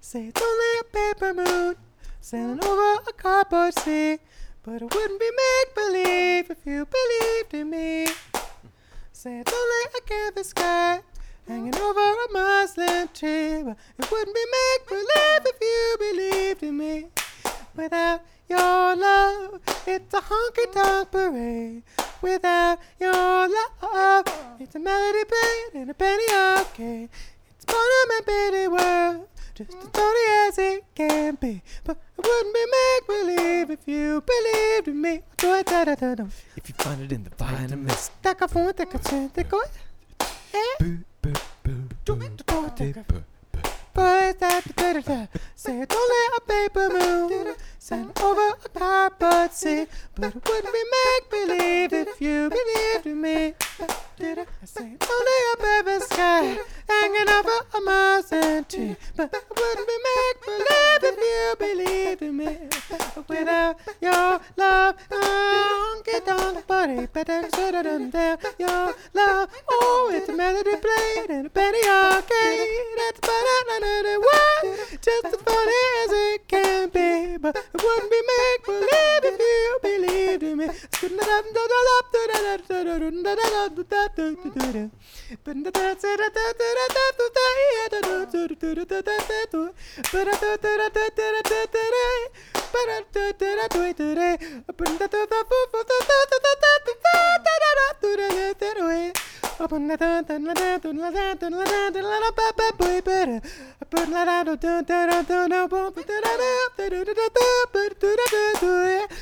Say it's only a paper moon sailing over a cardboard sea, but it wouldn't be make believe if you believed in me. Say it's only a canvas sky hanging over a muslin tree, it wouldn't be make believe if you believed in me. Without your love, it's a honky tonk parade. Without your love, it's a melody played in a penny arcade. It's Barnum and Bailey world, just as funny as it can be. But it wouldn't be make believe if you believed in me. Do it, da da da da. If you find it in the Vitamist. Take a phone, take a chance, take a eh? Boo, boo, boo, Do it, do it, Say only a paper moon. Sent over a cardboard sea. But it wouldn't be make believe if you believed in me. Say only a paper sky hanging over a mountain tree. But it wouldn't be make believe if you believed honky tonk body, better than. Your love, oh, it's a melody played in a penny arcade. That's better world, just as funny as it can be. But it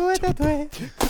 wouldn't be make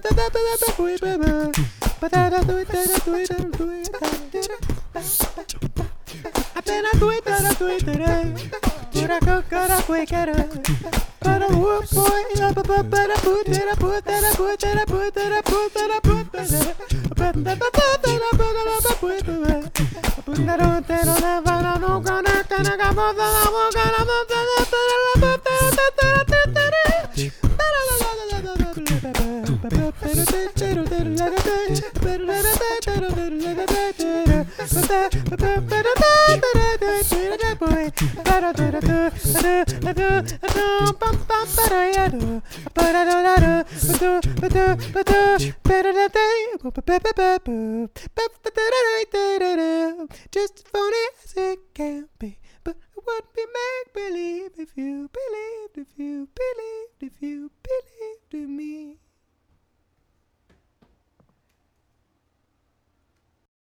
Apenas tuita na tuitera Pura Just funny as it can be, but it wouldn't be make believe if you believed, if you believed.